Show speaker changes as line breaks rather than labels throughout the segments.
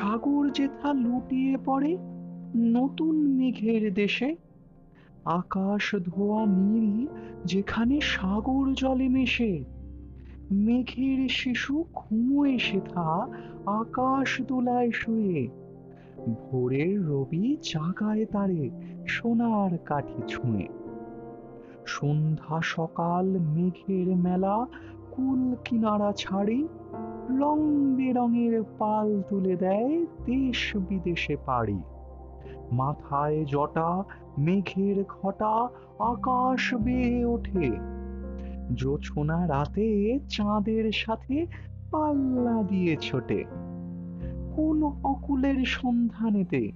সাগর যেথা লুটিয়ে পড়ে নতুন মেঘের দেশে। আকাশ ধোয়া নীল, যেখানে সাগর জলে মেশে। মেঘের শিশু ঘুমোয় সেথা আকাশ দোলায় শুয়ে। ভোরের রবি জাগায় তারে সোনার কাঠি ছুঁয়ে। সন্ধ্যা সকাল মেঘের মেলা কুল কিনারা ছাড়ি। রং বেরঙের পাল তুলে দেয় দেশ বিদেশে পাড়ি। মাথায় জটা, মেঘের ঘটা, আকাশ বেয়ে ওঠে। জোছনা রাতে চাঁদের সাথে পাল্লা দিয়ে ছোটে। কোন অকুলের সন্ধানেতে,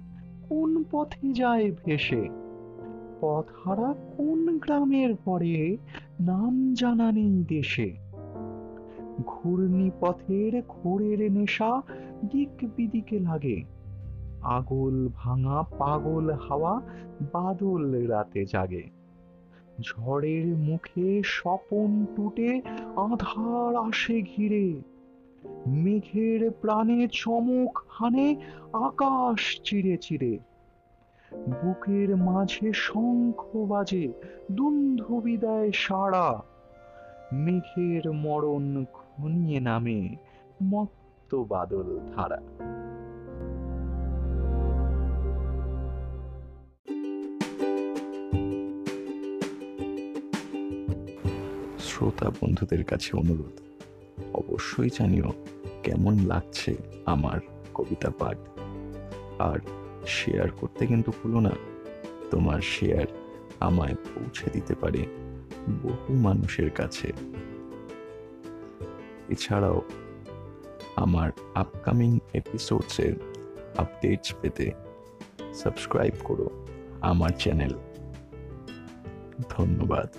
কোন পথে যায় ভেসে? পথহারা কোন গ্রামের পরে, নাম জানা নেই দেশে। ঘূর্ণি পথের ঘোরের নেশা দিক বিদিকে লাগে। আগল ভাঙা পাগল হাওয়া বাদল রাতে জাগে। ঝড়ের মুখে স্বপন টুটে, আধার আসে ঘিরে। মেঘের প্রাণে চমক হানে, আকাশ চিরে চিরে। বুকের মাঝে শঙ্খ বাজে দুন্ধ বিদায় সাড়া। মেঘের মরণ ঘনিয়ে নামে মত্ত বাদল ধারা। শ্রোতা বন্ধুদের কাছে অনুরোধ, অবশ্যই জানিও কেমন লাগছে আমার কবিতা পাঠ। আর শেয়ার করতে কিন্তু ভুলো না, তোমার শেয়ার আমায় পৌঁছে দিতে পারে বহু মানুষের কাছে। এছাড়াও আমার আপকামিং এপিসোডসের আপডেটস পেতে সাবস্ক্রাইব করো আমার চ্যানেল ধন্যবাদ।